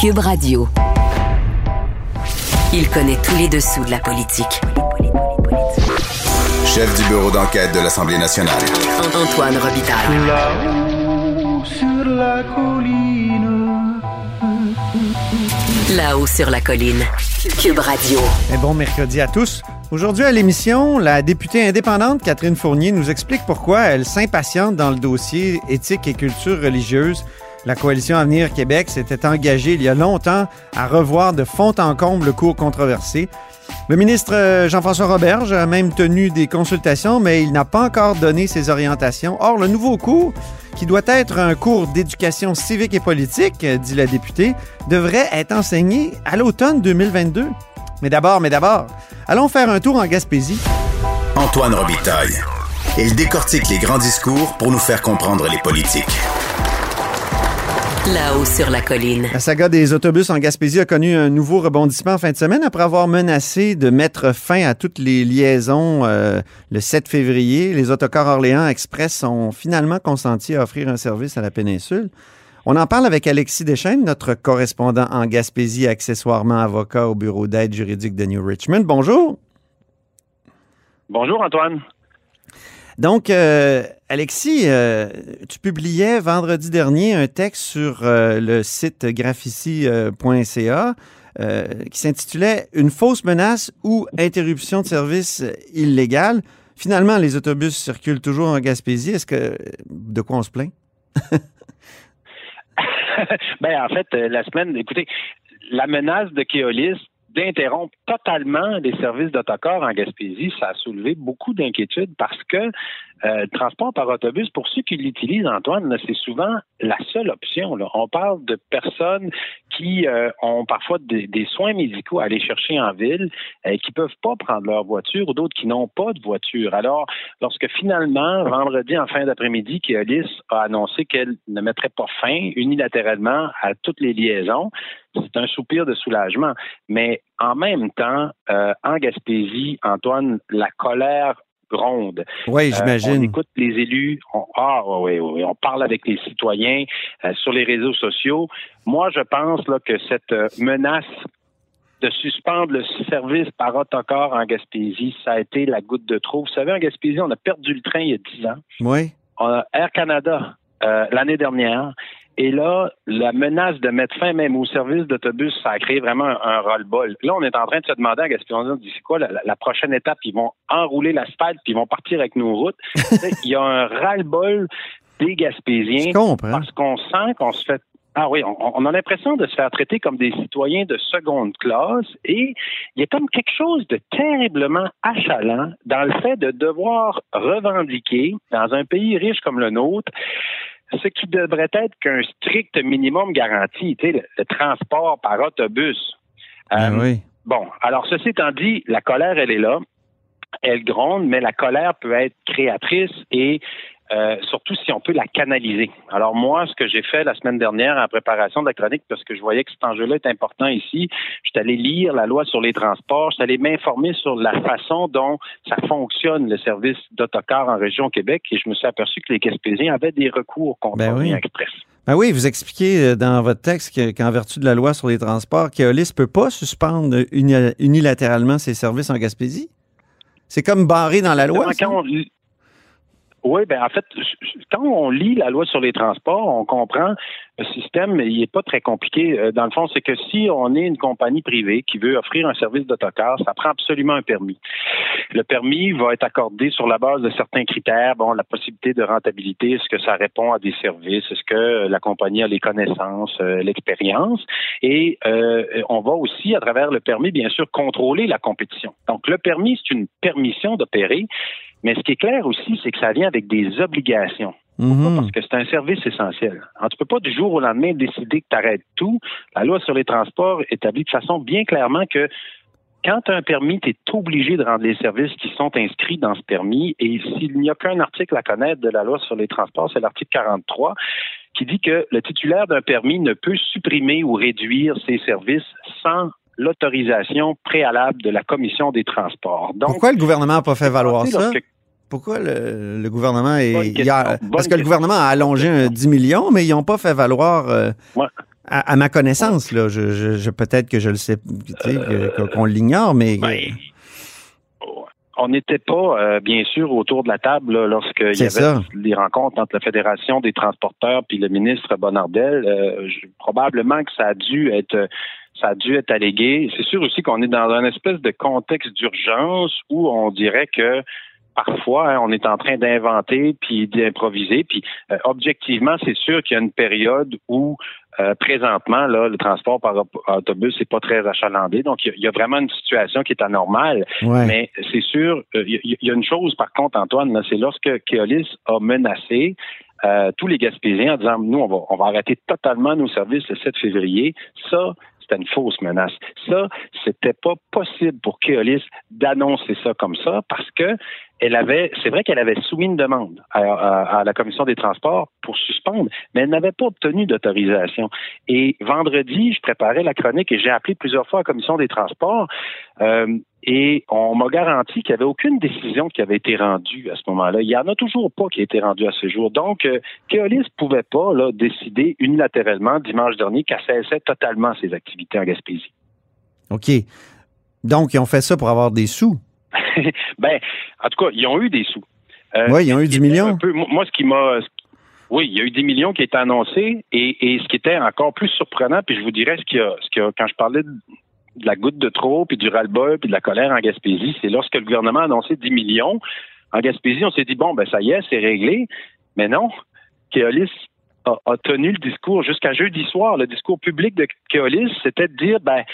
Cube Radio. Il connaît tous les dessous de la politique. Chef du bureau d'enquête de l'Assemblée nationale. Antoine Robitaille. Là-haut sur la colline. Là-haut sur la colline. Cube Radio. Un bon mercredi à tous. Aujourd'hui à l'émission, la députée indépendante Catherine Fournier nous explique pourquoi elle s'impatiente dans le dossier éthique et culture religieuse. La coalition Avenir Québec s'était engagée il y a longtemps à revoir de fond en comble le cours controversé. Le ministre euh, Jean-François Roberge a même tenu des consultations, mais il n'a pas encore donné ses orientations. Or, le nouveau cours, qui doit être un cours d'éducation civique et politique, dit la députée, devrait être enseigné à l'automne 2022. Mais d'abord, mais d'abord, allons faire un tour en Gaspésie. Antoine Robitaille. Il décortique les grands discours pour nous faire comprendre les politiques. Là-haut sur la colline. La saga des autobus en Gaspésie a connu un nouveau rebondissement en fin de semaine après avoir menacé de mettre fin à toutes les liaisons euh, le 7 février. Les autocars Orléans Express ont finalement consenti à offrir un service à la péninsule. On en parle avec Alexis Deschênes, notre correspondant en Gaspésie, accessoirement avocat au bureau d'aide juridique de New Richmond. Bonjour. Bonjour Antoine. Donc, euh, Alexis, euh, tu publiais vendredi dernier un texte sur euh, le site graphici.ca euh, qui s'intitulait Une fausse menace ou interruption de service illégale. Finalement, les autobus circulent toujours en Gaspésie. Est-ce que de quoi on se plaint? ben en fait, la semaine, écoutez, la menace de Keolis d'interrompre totalement les services d'autocar en Gaspésie, ça a soulevé beaucoup d'inquiétudes parce que euh, transport par autobus, pour ceux qui l'utilisent, Antoine, c'est souvent la seule option. On parle de personnes qui euh, ont parfois des, soins médicaux à aller chercher en ville, et qui peuvent pas prendre leur voiture, ou d'autres qui n'ont pas de voiture. Alors, lorsque finalement, vendredi en fin d'après-midi, Keolis a annoncé qu'elle ne mettrait pas fin unilatéralement à toutes les liaisons, c'est un soupir de soulagement. Mais en même temps, euh, en Gaspésie, Antoine, la colère Oui, j'imagine. Euh, on écoute les élus, on, ah, oui, oui, on parle avec les citoyens euh, sur les réseaux sociaux. Moi, je pense là, que cette euh, menace de suspendre le service par autocar en Gaspésie, ça a été la goutte de trop. Vous savez, en Gaspésie, on a perdu le train il y a 10 ans. Oui. On a Air Canada l'année dernière. Et là, la menace de mettre fin même au service d'autobus, ça a créé vraiment un, un roll-ball. Là, on est en train de se demander à Gaspésie, c'est quoi la, la, prochaine étape? Ils vont enrouler l'asphalte, puis ils vont partir avec nos routes. Il y a un ras-le-bol des Gaspésiens parce qu'on sent qu'on se fait ah oui, on, on a l'impression de se faire traiter comme des citoyens de seconde classe et il y a comme quelque chose de terriblement achalant dans le fait de devoir revendiquer dans un pays riche comme le nôtre ce qui devrait être qu'un strict minimum garanti, tu sais, le, le transport par autobus. Ah Euh, oui. Bon, alors ceci étant dit, la colère, elle est là. Elle gronde, mais la colère peut être créatrice et euh, surtout si on peut la canaliser. Alors moi, ce que j'ai fait la semaine dernière en préparation de la chronique, parce que je voyais que cet enjeu-là est important ici, je suis allé lire la loi sur les transports, je suis allé m'informer sur la façon dont ça fonctionne, le service d'autocar en région Québec, et je me suis aperçu que les Gaspésiens avaient des recours contre Ben oui. Express. Ben oui, vous expliquez euh, dans votre texte que- qu'en vertu de la loi sur les transports, Keolis ne peut pas suspendre uni- unilatéralement ses services en Gaspésie? C'est comme barré dans la loi. Quand on Oui, ben en fait, quand on lit la loi sur les transports, on comprend le système, il n'est pas très compliqué. Euh, Dans le fond, c'est que si on est une compagnie privée qui veut offrir un service d'autocar, ça prend absolument un permis. Le permis va être accordé sur la base de certains critères. Bon, la possibilité de rentabilité, est-ce que ça répond à des services, est-ce que la compagnie a les connaissances, euh, l'expérience, et euh, on va aussi, à travers le permis, bien sûr, contrôler la compétition. Donc, le permis, c'est une permission d'opérer. Mais ce qui est clair aussi, c'est que ça vient avec des obligations. Mhm. Parce que c'est un service essentiel. Alors, tu peux pas du jour au lendemain décider que tu arrêtes tout. La loi sur les transports établit de façon bien clairement que quand tu as un permis, tu es obligé de rendre les services qui sont inscrits dans ce permis. Et s'il n'y a qu'un article à connaître de la loi sur les transports, c'est l'article 43 qui dit que le titulaire d'un permis ne peut supprimer ou réduire ses services sans l'autorisation préalable de la commission des transports. Donc, Pourquoi le gouvernement n'a pas fait valoir ça? Pourquoi le, le gouvernement est. Il a- parce que le gouvernement a allongé un 10 millions, mais ils n'ont pas fait valoir. euh, Ouais. à, à ma connaissance, là, je, je- je- peut-être que je le sais, que- qu'on l'ignore, mais. Ben, on n'était pas, euh, bien sûr, autour de la table lorsqu'il y avait ça. les rencontres entre la Fédération des transporteurs puis le ministre Bonardel. Euh, je- probablement que ça a dû être ça a dû être allégué. C'est sûr aussi qu'on est dans un espèce de contexte d'urgence où on dirait que parfois, hein, on est en train d'inventer puis d'improviser. Puis euh, objectivement, c'est sûr qu'il y a une période où euh, présentement, là, le transport par autobus n'est pas très achalandé. Donc, il y a- il y, a vraiment une situation qui est anormale. Ouais. Mais c'est sûr, euh, il y, a une chose, par contre, Antoine, c'est lorsque Keolis a menacé tous les Gaspésiens en disant, nous, on va, on va arrêter totalement nos services le 7 février. Ça, c'était une fausse menace. Ça, c'était pas possible pour Keolis d'annoncer ça comme ça parce que elle avait, c'est vrai qu'elle avait soumis une demande à, la commission des transports pour suspendre, mais elle n'avait pas obtenu d'autorisation. Et vendredi, je préparais la chronique et j'ai appelé plusieurs fois à la commission des transports euh, et on m'a garanti qu'il n'y avait aucune décision qui avait été rendue à ce moment-là. Il n'y en a toujours pas qui a été rendue à ce jour. Donc, euh, Keolis ne pouvait pas là, décider unilatéralement dimanche dernier qu'elle cessait totalement ses activités en Gaspésie. OK. Donc, ils ont fait ça pour avoir des sous. ben, en tout cas, ils ont eu des sous. Euh, Oui, ils ont eu ce qui 10 était millions. peu- moi, ce qui m'a. Oui, il y a eu 10 millions qui étaient annoncés et, et ce qui était encore plus surprenant, puis je vous dirais ce qu'il y a, ce qu'il y a- quand je parlais de, de la goutte de trop, puis du ras-le-bol, puis de la colère en Gaspésie, c'est lorsque le gouvernement a annoncé 10 millions. En Gaspésie, on s'est dit, bon, ben ça y est, c'est réglé. Mais non, Keolis a, a tenu le discours jusqu'à jeudi soir. Le discours public de Keolis, c'était de dire, ben,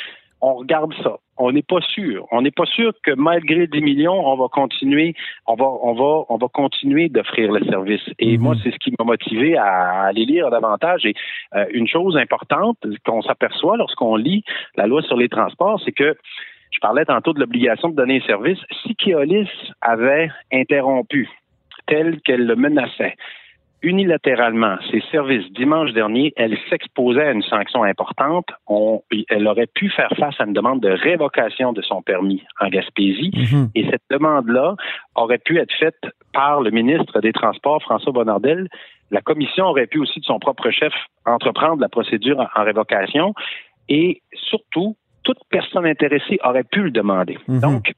on regarde ça. On n'est pas sûr. On n'est pas sûr que malgré 10 millions, on va continuer, on va, on va, on va continuer d'offrir le service. Et Mhm. moi, c'est ce qui m'a motivé à aller lire davantage. Et euh, une chose importante qu'on s'aperçoit lorsqu'on lit la loi sur les transports, c'est que je parlais tantôt de l'obligation de donner un service. Si Keolis avait interrompu tel qu'elle le menaçait, unilatéralement ses services dimanche dernier, elle s'exposait à une sanction importante. On- elle aurait pu faire face à une demande de révocation de son permis en Gaspésie. Mhm. Et cette demande-là aurait pu être faite par le ministre des Transports, François Bonnardel. La commission aurait pu aussi, de son propre chef, entreprendre la procédure en, en révocation. Et surtout, toute personne intéressée aurait pu le demander. Mhm. Donc,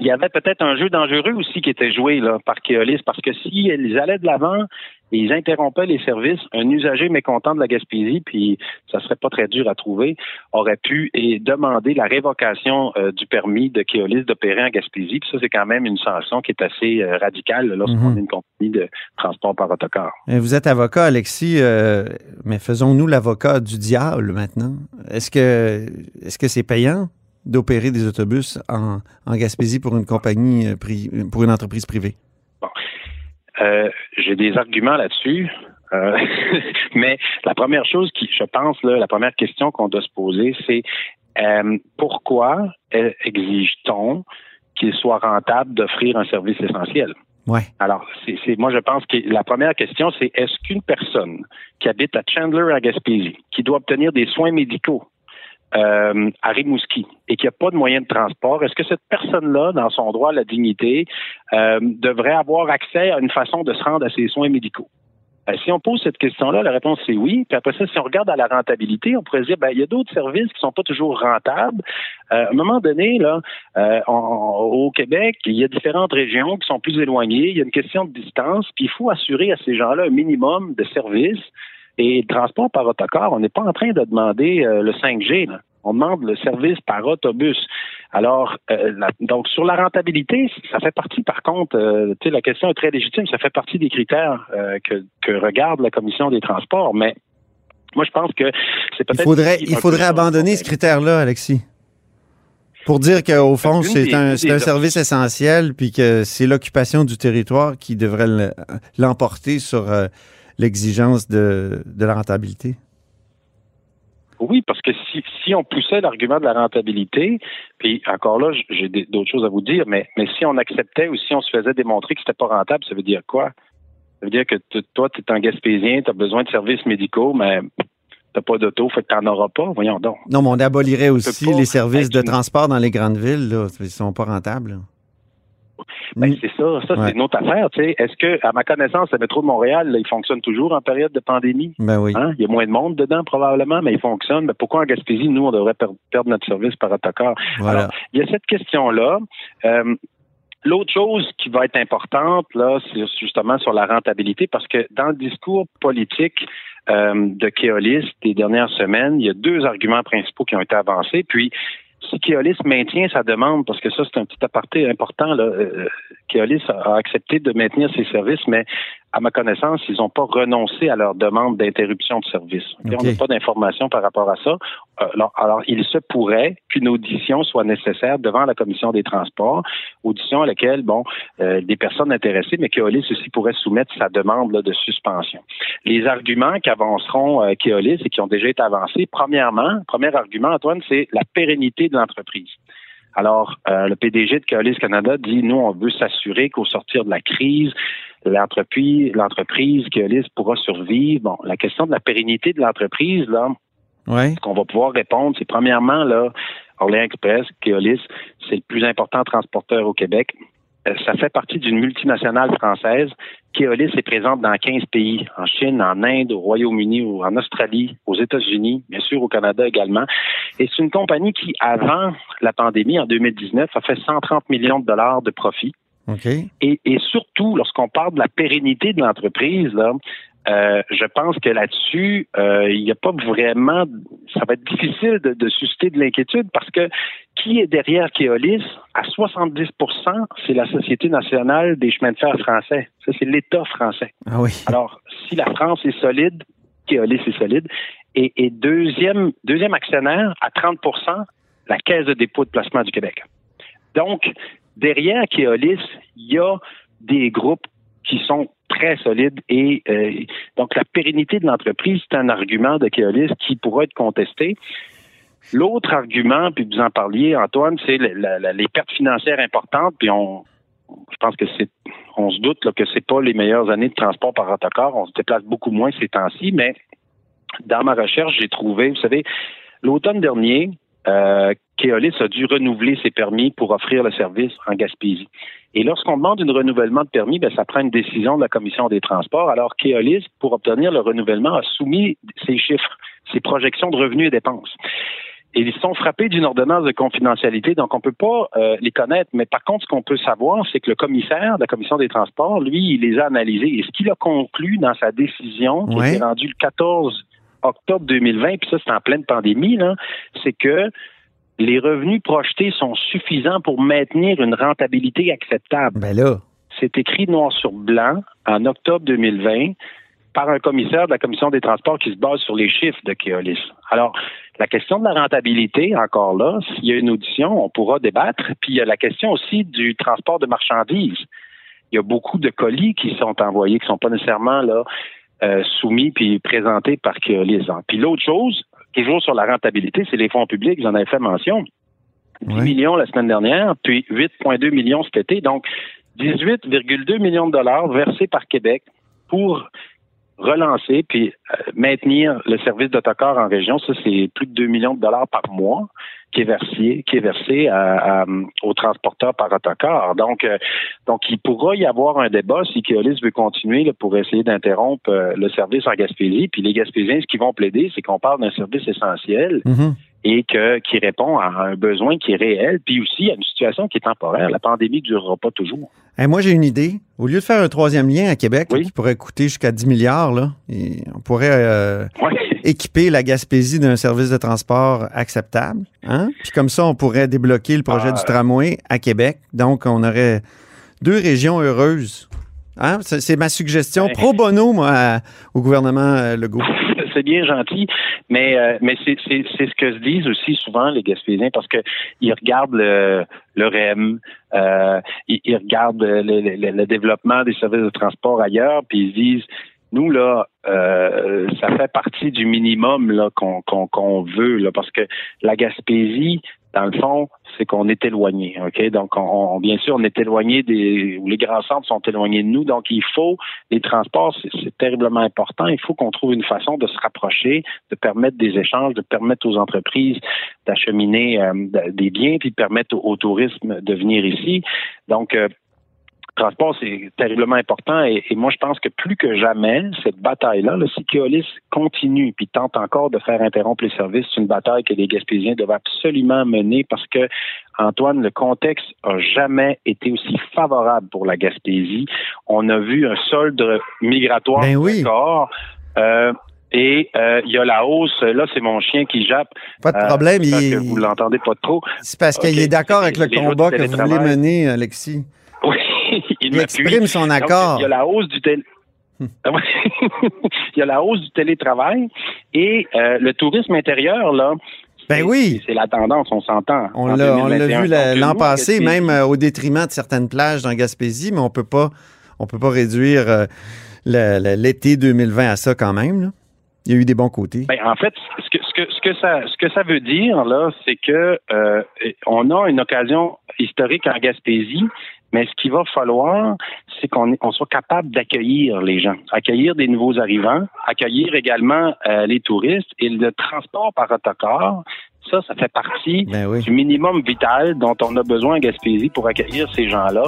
il y avait peut-être un jeu dangereux aussi qui était joué là, par Keolis, parce que s'ils allaient de l'avant et ils interrompaient les services, un usager mécontent de la Gaspésie, puis ça serait pas très dur à trouver, aurait pu et demander la révocation euh, du permis de Keolis d'opérer en Gaspésie. Puis ça, c'est quand même une sanction qui est assez euh, radicale lorsqu'on Mhm. est une compagnie de transport par autocar. Et Vous êtes avocat, Alexis, euh, mais faisons-nous l'avocat du diable maintenant. Est-ce que est-ce que c'est payant? D'opérer des autobus en, en Gaspésie pour une compagnie, euh, pri- pour une entreprise privée? Euh, J'ai des arguments là-dessus. Euh, mais la première chose qui, je pense, là, la première question qu'on doit se poser, c'est euh, pourquoi euh, exige-t-on qu'il soit rentable d'offrir un service essentiel? Ouais. Alors, c'est- moi, je pense que la première question, c'est est-ce qu'une personne qui habite à Chandler, à Gaspésie, qui doit obtenir des soins médicaux euh, à Rimouski et qui n'a pas de moyen de transport, est-ce que cette personne-là, dans son droit à la dignité, euh, devrait avoir accès à une façon de se rendre à ses soins médicaux? Euh, si on pose cette question-là, la réponse c'est oui. Puis après ça, si on regarde à la rentabilité, on pourrait dire, ben, il y a d'autres services qui sont pas toujours rentables. Euh, à un moment donné, là, au Québec, il y a différentes régions qui sont plus éloignées. Il y a une question de distance. Puis il faut assurer à ces gens-là un minimum de services. Et le transport par autocar, on n'est pas en train de demander euh, le 5G. Là. On demande le service par autobus. Alors, euh, la- donc sur la rentabilité, ça fait partie, par contre, euh, tu sais, la question est très légitime, ça fait partie des critères euh, que, que regarde la commission des transports, mais moi, je pense que c'est Il peut-être... faudrait, il faudrait abandonner ce critère-là, Alexis. Pour dire qu'au fond, c'est un, un service essentiel, puis que c'est l'occupation du territoire qui devrait le- l'emporter sur l'exigence de, de la rentabilité? Oui, parce que si, si on poussait l'argument de la rentabilité, puis encore là, j'ai d'autres choses à vous dire, mais, mais si on acceptait ou si on se faisait démontrer que c'était pas rentable, ça veut dire quoi? Ça veut dire que toi, tu es un Gaspésien, tu as besoin de services médicaux, mais t'as pas d'auto, fait que t'en auras pas. Voyons donc. Non, mais on abolirait aussi les services de transport dans les grandes villes. Là. Ils sont pas rentables. Ben, Mm. c'est ça, ça, Ouais. c'est une autre affaire, tu sais. Est-ce que, à ma connaissance, le métro de Montréal, là, il fonctionne toujours en période de pandémie? Ben oui. Hein? Il y a moins de monde dedans, probablement, mais il fonctionne. Mais pourquoi en Gaspésie, nous, on devrait per- perdre notre service par autocar? Voilà. Alors, il y a cette question-là. Euh, L'autre chose qui va être importante, là, c'est justement sur la rentabilité, parce que dans le discours politique euh, de Keolis des dernières semaines, il y a deux arguments principaux qui ont été avancés. Puis, si Keolis maintient sa demande, parce que ça, c'est un petit aparté important, là, euh, a accepté de maintenir ses services, mais à ma connaissance, ils n'ont pas renoncé à leur demande d'interruption de service. On n'a pas d'informations par rapport à ça. Euh, Alors, alors, il se pourrait qu'une audition soit nécessaire devant la commission des transports, audition à laquelle, bon, euh, des personnes intéressées, mais Keolis aussi pourrait soumettre sa demande là, de suspension. Les arguments qu'avanceront euh, Keolis et qui ont déjà été avancés, premièrement, premier argument, Antoine, c'est la pérennité de l'entreprise. Alors, euh, le PDG de Keolis Canada dit, nous, on veut s'assurer qu'au sortir de la crise, l'entreprise, l'entreprise Keolis pourra survivre. Bon, la question de la pérennité de l'entreprise, là, Ouais. ce qu'on va pouvoir répondre, c'est premièrement, là, Orléans Express, Keolis, c'est le plus important transporteur au Québec. Euh, Ça fait partie d'une multinationale française. Keolis est présente dans 15 pays, en Chine, en Inde, au Royaume-Uni, en Australie, aux États-Unis, bien sûr au Canada également. Et c'est une compagnie qui, avant la pandémie, en 2019, a fait 130 millions de dollars de profit. Et, et surtout, lorsqu'on parle de la pérennité de l'entreprise, là, euh, je pense que là-dessus, euh, il n'y a pas vraiment, ça va être difficile de, de susciter de l'inquiétude parce que qui est derrière Keolis À 70% c'est la Société nationale des chemins de fer français. Ça, c'est l'État français. Ah oui. Alors, si la France est solide, Keolis est solide. Et, et deuxième, deuxième actionnaire, à 30% la Caisse de dépôt de placement du Québec. Donc, derrière Keolis, il y a des groupes qui sont très solides et euh, donc la pérennité de l'entreprise, c'est un argument de Keolis qui pourra être contesté. L'autre argument, puis vous en parliez, Antoine, c'est les pertes financières importantes, puis on, je pense que on se doute là, que c'est pas les meilleures années de transport par autocar. On se déplace beaucoup moins ces temps-ci, mais dans ma recherche, j'ai trouvé, vous savez, l'automne dernier, euh, Keolis a dû renouveler ses permis pour offrir le service en Gaspésie. Et lorsqu'on demande un renouvellement de permis, ben, ça prend une décision de la Commission des transports. Alors, Keolis, pour obtenir le renouvellement, a soumis ses chiffres, ses projections de revenus et dépenses. Et ils sont frappés d'une ordonnance de confidentialité, donc on peut pas euh, les connaître. Mais par contre, ce qu'on peut savoir, c'est que le commissaire de la Commission des transports, lui, il les a analysés. Et ce qu'il a conclu dans sa décision, qui Ouais. été rendue le 14 octobre 2020, puis ça, c'est en pleine pandémie, c'est que les revenus projetés sont suffisants pour maintenir une rentabilité acceptable. Ben là. C'est écrit noir sur blanc en octobre 2020 par un commissaire de la Commission des transports qui se base sur les chiffres de Keolis. Alors, la question de la rentabilité, encore là, s'il y a une audition, on pourra débattre. Puis il y a la question aussi du transport de marchandises. Il y a beaucoup de colis qui sont envoyés, qui ne sont pas nécessairement là euh, soumis puis présentés par Keolis. hein. Puis l'autre chose, toujours sur la rentabilité, c'est les fonds publics, j'en avais fait mention. 10 Ouais. millions la semaine dernière, puis 8,2 millions cet été. Donc, 18,2 millions de dollars versés par Québec pour relancer puis euh, maintenir le service d'autocar en région. Ça, c'est plus de 2 millions de dollars par mois qui est versé, qui est versé à- à- aux transporteurs par autocar. Donc, euh, donc, il pourra y avoir un débat si Keolis veut continuer là, pour essayer d'interrompre euh, le service en Gaspésie. Puis les Gaspésiens, ce qu'ils vont plaider, c'est qu'on parle d'un service essentiel Mhm. Et que, qui répond à un besoin qui est réel, puis aussi à une situation qui est temporaire. La pandémie ne durera pas toujours. Hey, moi, j'ai une idée. Au lieu de faire un troisième lien à Québec, Oui. là, qui pourrait coûter jusqu'à 10 milliards, là, et on pourrait euh, Ouais. équiper la Gaspésie d'un service de transport acceptable. Hein? Puis comme ça, on pourrait débloquer le projet Ah. du tramway à Québec. Donc, on aurait deux régions heureuses. Hein? C'est ma suggestion pro bono, moi, à- au gouvernement euh, Legault. c'est bien gentil, mais euh, mais c'est ce que se disent aussi souvent les Gaspésiens parce que ils regardent le REM, euh, ils, regardent le, développement des services de transport ailleurs, puis ils se disent nous là, euh, ça fait partie du minimum là qu'on qu'on qu'on veut là parce que la Gaspésie, dans le fond, c'est qu'on est éloigné. Donc, on, on- bien sûr, on est éloigné des, ou les grands centres sont éloignés de nous. Donc, il faut les transports, c'est terriblement important. Il faut qu'on trouve une façon de se rapprocher, de permettre des échanges, de permettre aux entreprises d'acheminer euh, de- des biens, puis de permettre au, au tourisme de venir ici. Donc, euh, transport, c'est terriblement important et, et moi, je pense que plus que jamais, cette bataille-là, le si Keolis continue puis tente encore de faire interrompre les services, c'est une bataille que les Gaspésiens doivent absolument mener parce que, Antoine, le contexte a jamais été aussi favorable pour la Gaspésie. On a vu un solde migratoire Ben oui. record. Euh, et euh, il y a la hausse, là c'est mon chien qui jappe. Pas de Euh, problème. j'espère il- que vous l'entendez pas trop. C'est parce qu'il est d'accord avec le combat que vous voulez mener, Alexis. Il, exprime son Donc, accord. il y a la hausse du il y a la hausse du télétravail et euh, le tourisme intérieur là. Ben c'est- oui. c'est la tendance, on s'entend. On l'a, on l'a 2021. vu l'an passé, même euh, au détriment de certaines plages dans Gaspésie, mais on peut pas, on peut pas réduire euh, l'été 2020 à ça quand même. là. Il y a eu des bons côtés. Ben, en fait, ce que, ce que, ce que ça, ce que ça veut dire, là, c'est que euh, on a une occasion historique en Gaspésie, mais ce qu'il va falloir, c'est qu'on on soit capable d'accueillir les gens, accueillir des nouveaux arrivants, accueillir également euh, les touristes et le transport par autocar. Ça, ça fait partie Ben oui. du minimum vital dont on a besoin en Gaspésie pour accueillir ces gens-là.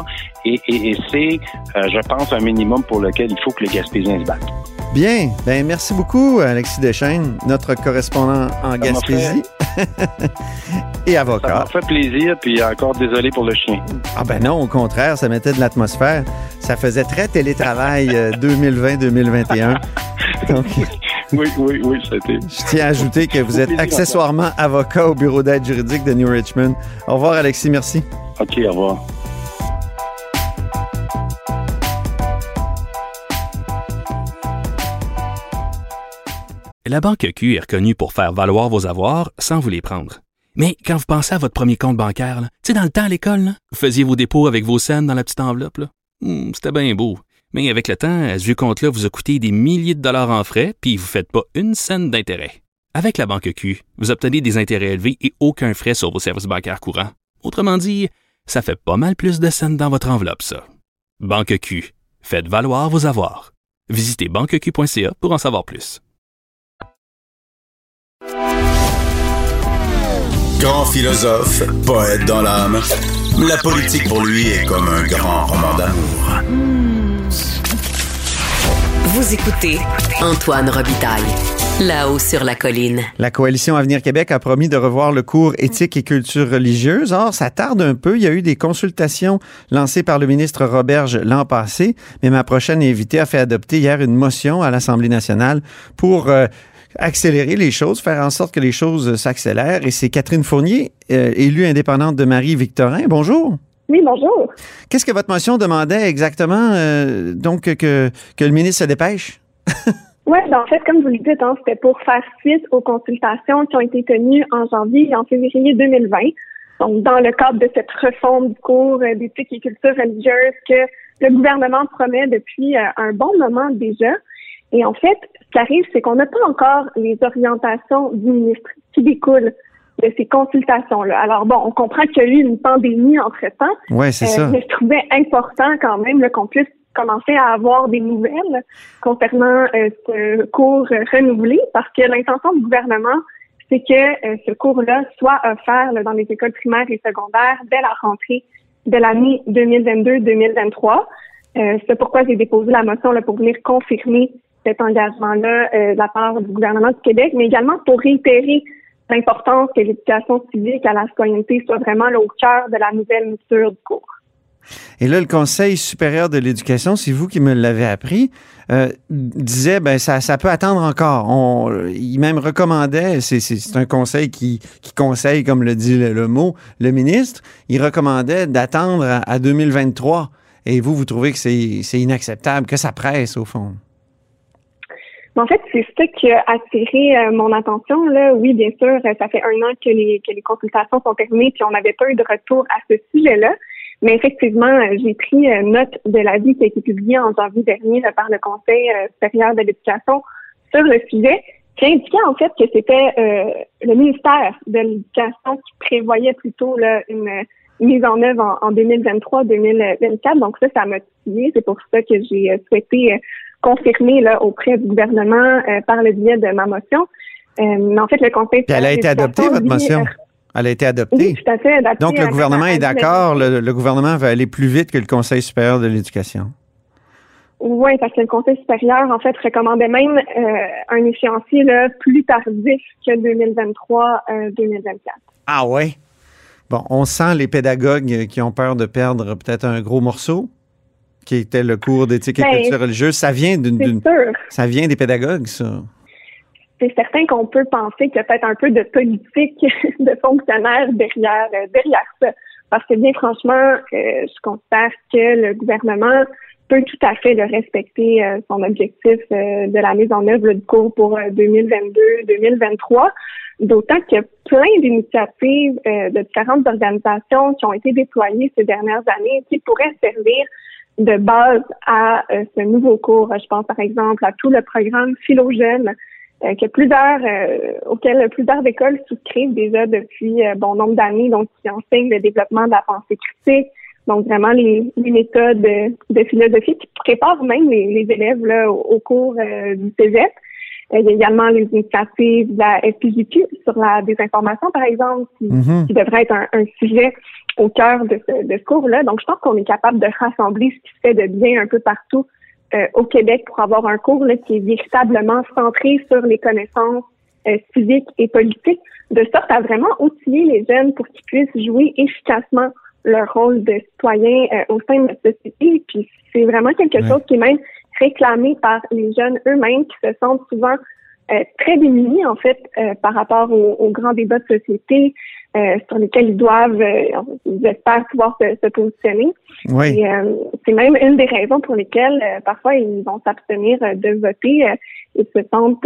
Et, et, et c'est, euh, je pense, un minimum pour lequel il faut que les Gaspésiens se battent. Bien. Ben merci beaucoup, Alexis Deschênes, notre correspondant en m'a Gaspésie et Ça avocat. m'a fait plaisir, puis encore désolé pour le chien. Ah ben non, au contraire, ça mettait de l'atmosphère. Ça faisait très télétravail euh, 2020-2021. Donc, Oui, oui, oui, c'était. je tiens à ajouter que vous êtes accessoirement avocat au bureau d'aide juridique de New Richmond. Au revoir, Alexis. Merci. OK, au revoir. La Banque Q est reconnue pour faire valoir vos avoirs sans vous les prendre. Mais quand vous pensez à votre premier compte bancaire, là, tu sais, dans le temps à l'école, là, vous faisiez vos dépôts avec vos scènes dans la petite enveloppe. Hmm, C'était bien beau. Mais avec le temps, à ce compte-là vous a coûté des milliers de dollars en frais, puis vous ne faites pas une scène d'intérêt. Avec la Banque Q, vous obtenez des intérêts élevés et aucun frais sur vos services bancaires courants. Autrement dit, ça fait pas mal plus de scènes dans votre enveloppe, ça. Banque Q. Faites valoir vos avoirs. Visitez banqueq.ca pour en savoir plus. Grand philosophe, poète dans l'âme, la politique pour lui est comme un grand roman d'amour. Vous écoutez Antoine Robitaille, là-haut sur la colline. La coalition Avenir Québec a promis de revoir le cours éthique et culture religieuse. Or, ça tarde un peu. Il y a eu des consultations lancées par le ministre Roberge l'an passé, mais ma prochaine invitée a fait adopter hier une motion à l'Assemblée nationale pour euh, accélérer les choses, faire en sorte que les choses s'accélèrent. Et c'est Catherine Fournier, euh, élue indépendante de Marie-Victorin. Bonjour. Oui, bonjour. Qu'est-ce que votre motion demandait exactement, euh, donc, que, que le ministre se dépêche? Oui, ben en fait, comme vous le dites, hein, c'était pour faire suite aux consultations qui ont été tenues en janvier et en février 2020. Donc, dans le cadre de cette refonte du cours euh, d'éthique et culture religieuse que le gouvernement promet depuis euh, un bon moment déjà. Et en fait, ce qui arrive, c'est qu'on n'a pas encore les orientations du ministre qui découlent de ces consultations-là. Alors bon, on comprend qu'il y a eu une pandémie entre-temps, Oui, c'est Euh, ça. Mais je trouvais important quand même qu'on puisse commencer à avoir des nouvelles concernant euh, ce cours renouvelé parce que l'intention du gouvernement, c'est que euh, ce cours-là soit offert là, dans les écoles primaires et secondaires dès la rentrée de l'année 2022-2023. Euh, c'est pourquoi j'ai déposé la motion là, pour venir confirmer cet engagement-là de la part du gouvernement du Québec, mais également pour réitérer l'importance que l'éducation civique à la citoyenneté soit vraiment là, au cœur de la nouvelle mouture du cours. Et là, le Conseil supérieur de l'éducation, c'est vous qui me l'avez appris, euh, disait ben ça, ça peut attendre encore. On, il même recommandait, c'est, un conseil qui, qui conseille, comme le dit le, mot, le ministre, il recommandait d'attendre à, à 2023. Et vous, vous trouvez que c'est inacceptable, que ça presse au fond. En fait, c'est ça qui a attiré euh, mon attention. Là. Oui, bien sûr, euh, ça fait un an que les, que les consultations sont terminées, puis on n'avait pas eu de retour à ce sujet-là. Mais effectivement, euh, j'ai pris note de l'avis qui a été publié en janvier dernier par le Conseil supérieur de l'éducation sur le sujet, qui indiquait en fait que c'était le ministère de l'Éducation qui prévoyait plutôt là, une mise en œuvre en, 2023-2024. Donc ça, ça m'a titillé. C'est pour ça que j'ai souhaité confirmée là, auprès du gouvernement euh, par le biais de ma motion. Euh, en fait, le Conseil... Puis elle a été adoptée, votre motion? Elle a été adoptée. Oui, tout à fait. Donc, le gouvernement est d'accord. Le, gouvernement va aller plus vite que le Conseil supérieur de l'éducation. Oui, parce que le Conseil supérieur, en fait, recommandait même euh, un échéancier là, plus tardif que 2023-2024. ah oui? Bon, on sent les pédagogues qui ont peur de perdre peut-être un gros morceau qui était le cours d'éthique et ben, culture religieuse, ça vient d'une, ça vient des pédagogues, ça. C'est certain qu'on peut penser qu'il y a peut-être un peu de politique de fonctionnaires derrière, euh, derrière ça. Parce que bien franchement, euh, je considère que le gouvernement peut tout à fait le respecter euh, son objectif de la mise en œuvre du cours pour 2022-2023. D'autant qu'il y a plein d'initiatives de différentes organisations qui ont été déployées ces dernières années qui pourraient servir de base à euh, ce nouveau cours. Je pense par exemple à tout le programme Philogène euh, que plusieurs euh, auquel plusieurs écoles souscrivent déjà depuis bon nombre d'années, donc qui enseignent le développement de la pensée critique, donc vraiment les, méthodes de, philosophie qui préparent même les, élèves là, au, cours du cégep. Il y a également les initiatives de la FPJQ sur la désinformation, par exemple, qui, mm-hmm. devrait être un, un sujet au cœur de ce, de cours-là. Donc, je pense qu'on est capable de rassembler ce qui se fait de bien un peu partout euh, au Québec pour avoir un cours là, qui est véritablement centré sur les connaissances euh, civiques et politiques, de sorte à vraiment outiller les jeunes pour qu'ils puissent jouer efficacement leur rôle de citoyen euh, au sein de notre société. Puis c'est vraiment quelque chose qui est même réclamé par les jeunes eux-mêmes qui se sentent souvent très démunis en fait par rapport aux, grands débats de société, euh, sur lesquels ils doivent, euh, j'espère, pouvoir se, positionner. Oui. Euh, c'est même une des raisons pour lesquelles parfois ils vont s'abstenir de voter. ils se sentent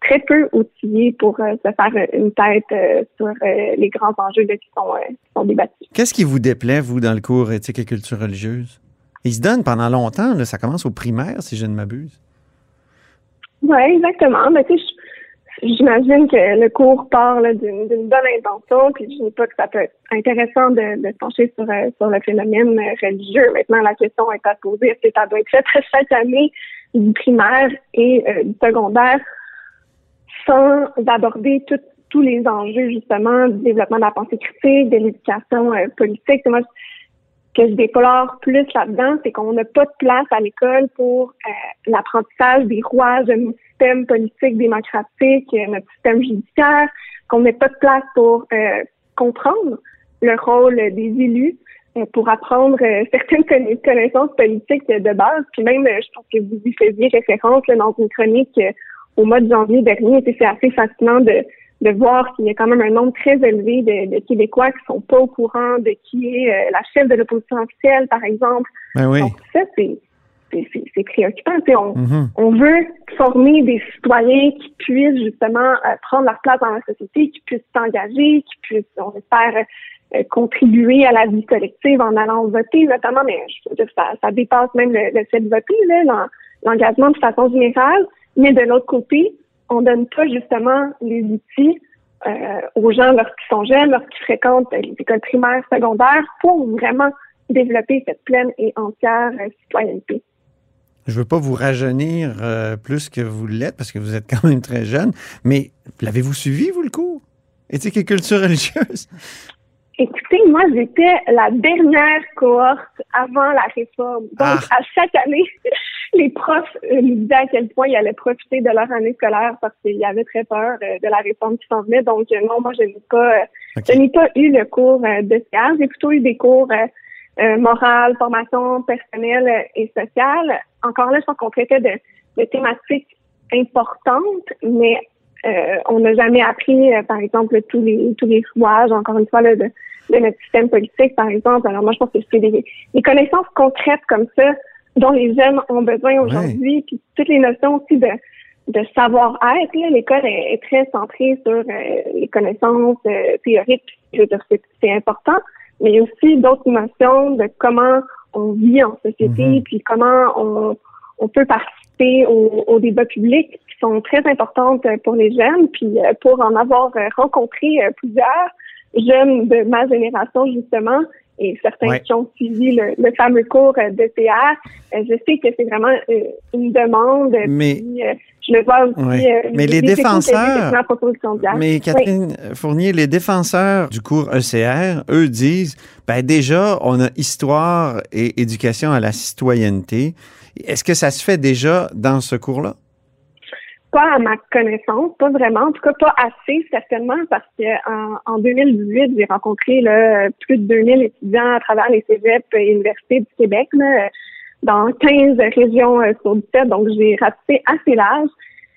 très peu outillés pour se faire une tête sur les grands enjeux qui, sont, sont débattus. Qu'est-ce qui vous déplaît, vous, dans le cours éthique et culture religieuse? Il se donne pendant longtemps, ça commence au primaire, si je ne m'abuse. Oui, exactement. Mais tu sais, J'imagine que le cours parle d'une bonne intention, puis je dis pas que ça peut être intéressant de, de pencher sur, euh, sur le phénomène religieux. Maintenant, la question est à poser, est-ce que ça doit être fait chaque année du primaire et euh, du secondaire sans aborder tous les enjeux, justement, du développement de la pensée critique, de l'éducation euh, politique? Que je déplore plus là-dedans, c'est qu'on n'a pas de place à l'école pour l'apprentissage des rouages de système politique démocratique, euh, notre système judiciaire, qu'on n'ait pas de place pour euh, comprendre le rôle des élus, euh, pour apprendre certaines connaissances politiques de base. Puis même, je pense que vous y faisiez référence dans une chronique au mois de janvier dernier. C'est assez fascinant de, de voir qu'il y a quand même un nombre très élevé de, de Québécois qui sont pas au courant de qui est la chef de l'opposition officielle, par exemple. Ben oui. Donc ça, c'est c'est préoccupant. On, mm-hmm. on veut former des citoyens qui puissent justement euh, prendre leur place dans la société, qui puissent s'engager, qui puissent, on espère, euh, contribuer à la vie collective en allant voter, notamment, mais je veux dire, ça, ça dépasse même le, fait de voter, l'engagement de façon générale. Mais de l'autre côté, on donne pas justement les outils euh, aux gens lorsqu'ils sont jeunes, lorsqu'ils fréquentent les écoles primaires, secondaires, pour vraiment développer cette pleine et entière citoyenneté. Je veux pas vous rajeunir euh, plus que vous l'êtes parce que vous êtes quand même très jeune, mais l'avez-vous suivi, vous, le cours? Éthique et culture religieuse? Écoutez, moi, j'étais la dernière cohorte avant la réforme. Donc, ah. à chaque année, les profs euh, nous disaient à quel point ils allaient profiter de leur année scolaire parce qu'ils avaient très peur euh, de la réforme qui s'en venait. Donc, non, moi, je n'ai pas, je n'ai pas eu le cours de sciences. J'ai plutôt eu des cours euh, morale, formation personnelle et sociale. Encore là, je pense qu'on traitait de, thématiques importantes, mais euh, on n'a jamais appris, euh, par exemple, tous les tous les rouages, encore une fois, là, de, de, notre système politique, par exemple. Alors moi, je pense que c'est des, des, connaissances concrètes comme ça dont les jeunes ont besoin aujourd'hui, puis toutes les notions aussi de de savoir-être. L'école est, est, très centrée sur euh, les connaissances euh, théoriques. C'est important, mais il y a aussi d'autres notions de comment on vit en société, Mhm. puis comment on, on peut participer au, au débat public, sont très importantes pour les jeunes. Puis euh, pour en avoir euh, rencontré euh, plusieurs jeunes de ma génération, justement, et certains Ouais. qui ont suivi le, le fameux cours euh, de PR, euh, je sais que c'est vraiment euh, une demande. Mais- puis, euh, je le vois aussi. Ouais. euh, Mais les défenseurs-. Mais Catherine Fournier, les défenseurs du cours ECR, eux disent, ben déjà, on a histoire et éducation à la citoyenneté. Est-ce que ça se fait déjà dans ce cours-là? Pas à ma connaissance, pas vraiment. En tout cas, pas assez, certainement, parce que en, en 2018, j'ai rencontré là, plus de 2000 étudiants à travers les cégeps et universités du Québec, là, dans 15 régions euh, sur 17, donc j'ai ratissé assez large.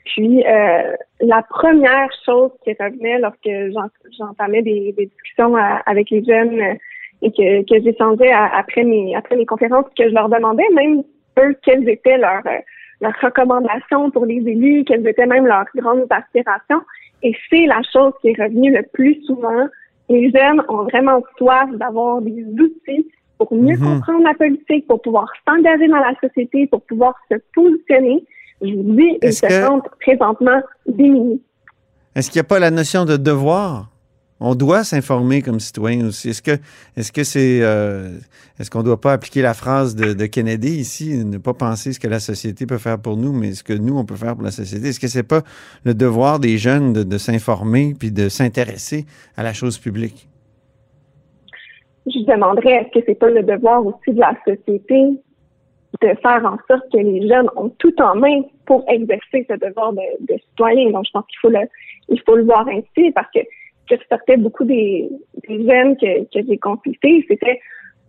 Puis, euh, la première chose qui revenait lorsque j'en- j'entamais des, des discussions à- avec les jeunes euh, et que, que j'échangeais à- après mes, après mes conférences, que je leur demandais même, eux, quelles étaient leurs... leurs recommandations pour les élus, quelles étaient même leurs grandes aspirations. Et c'est la chose qui est revenue le plus souvent. Les jeunes ont vraiment soif d'avoir des outils pour mieux Mhm. comprendre la politique, pour pouvoir s'engager dans la société, pour pouvoir se positionner. Je vous dis, ils se que- sentent présentement démunis. Est-ce qu'il n'y a pas la notion de devoir? On doit s'informer comme citoyen aussi. Est-ce que est-ce que c'est euh, est-ce qu'on ne doit pas appliquer la phrase de, Kennedy ici, ne pas penser ce que la société peut faire pour nous, mais ce que nous on peut faire pour la société? Est-ce que c'est pas le devoir des jeunes de, de s'informer puis de s'intéresser à la chose publique? Je demanderais, est-ce que c'est pas le devoir aussi de la société de faire en sorte que les jeunes ont tout en main pour exercer ce devoir de, de citoyen? Donc, je pense qu'il faut le, il faut le voir ainsi parce que qui ressortait beaucoup des, des jeunes que, que j'ai consultés, c'était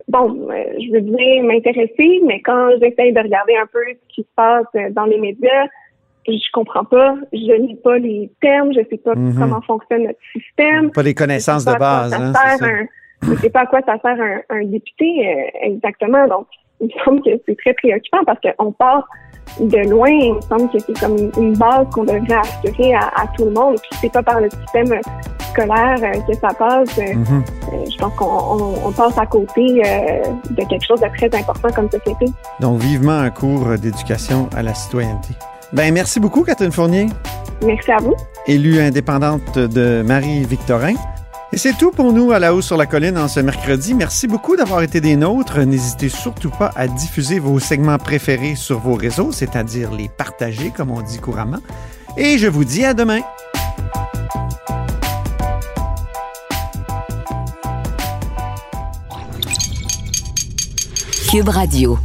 bon, euh, je veux bien m'intéresser, mais quand j'essaye de regarder un peu ce qui se passe euh, dans les médias, je comprends pas, je lis pas les termes, je sais pas Mhm. comment fonctionne notre système. Pas les connaissances de base, hein, ça. un- je sais pas à quoi ça sert un, un député euh, exactement. Donc, il me semble que c'est très préoccupant parce qu'on part de loin. Il me semble que c'est comme une, une base qu'on devrait assurer à, à tout le monde. Puis c'est pas par le système scolaire euh, que ça passe. Euh, Mhm. euh, je pense qu'on on, on passe à côté de quelque chose de très important comme société. Donc vivement un cours d'éducation à la citoyenneté. Ben merci beaucoup Catherine Fournier. Merci à vous. élue indépendante de Marie-Victorin. Et c'est tout pour nous à la hausse sur la colline en ce mercredi. Merci beaucoup d'avoir été des nôtres. N'hésitez surtout pas à diffuser vos segments préférés sur vos réseaux, c'est-à-dire les partager, comme on dit couramment. Et je vous dis à demain. Radio.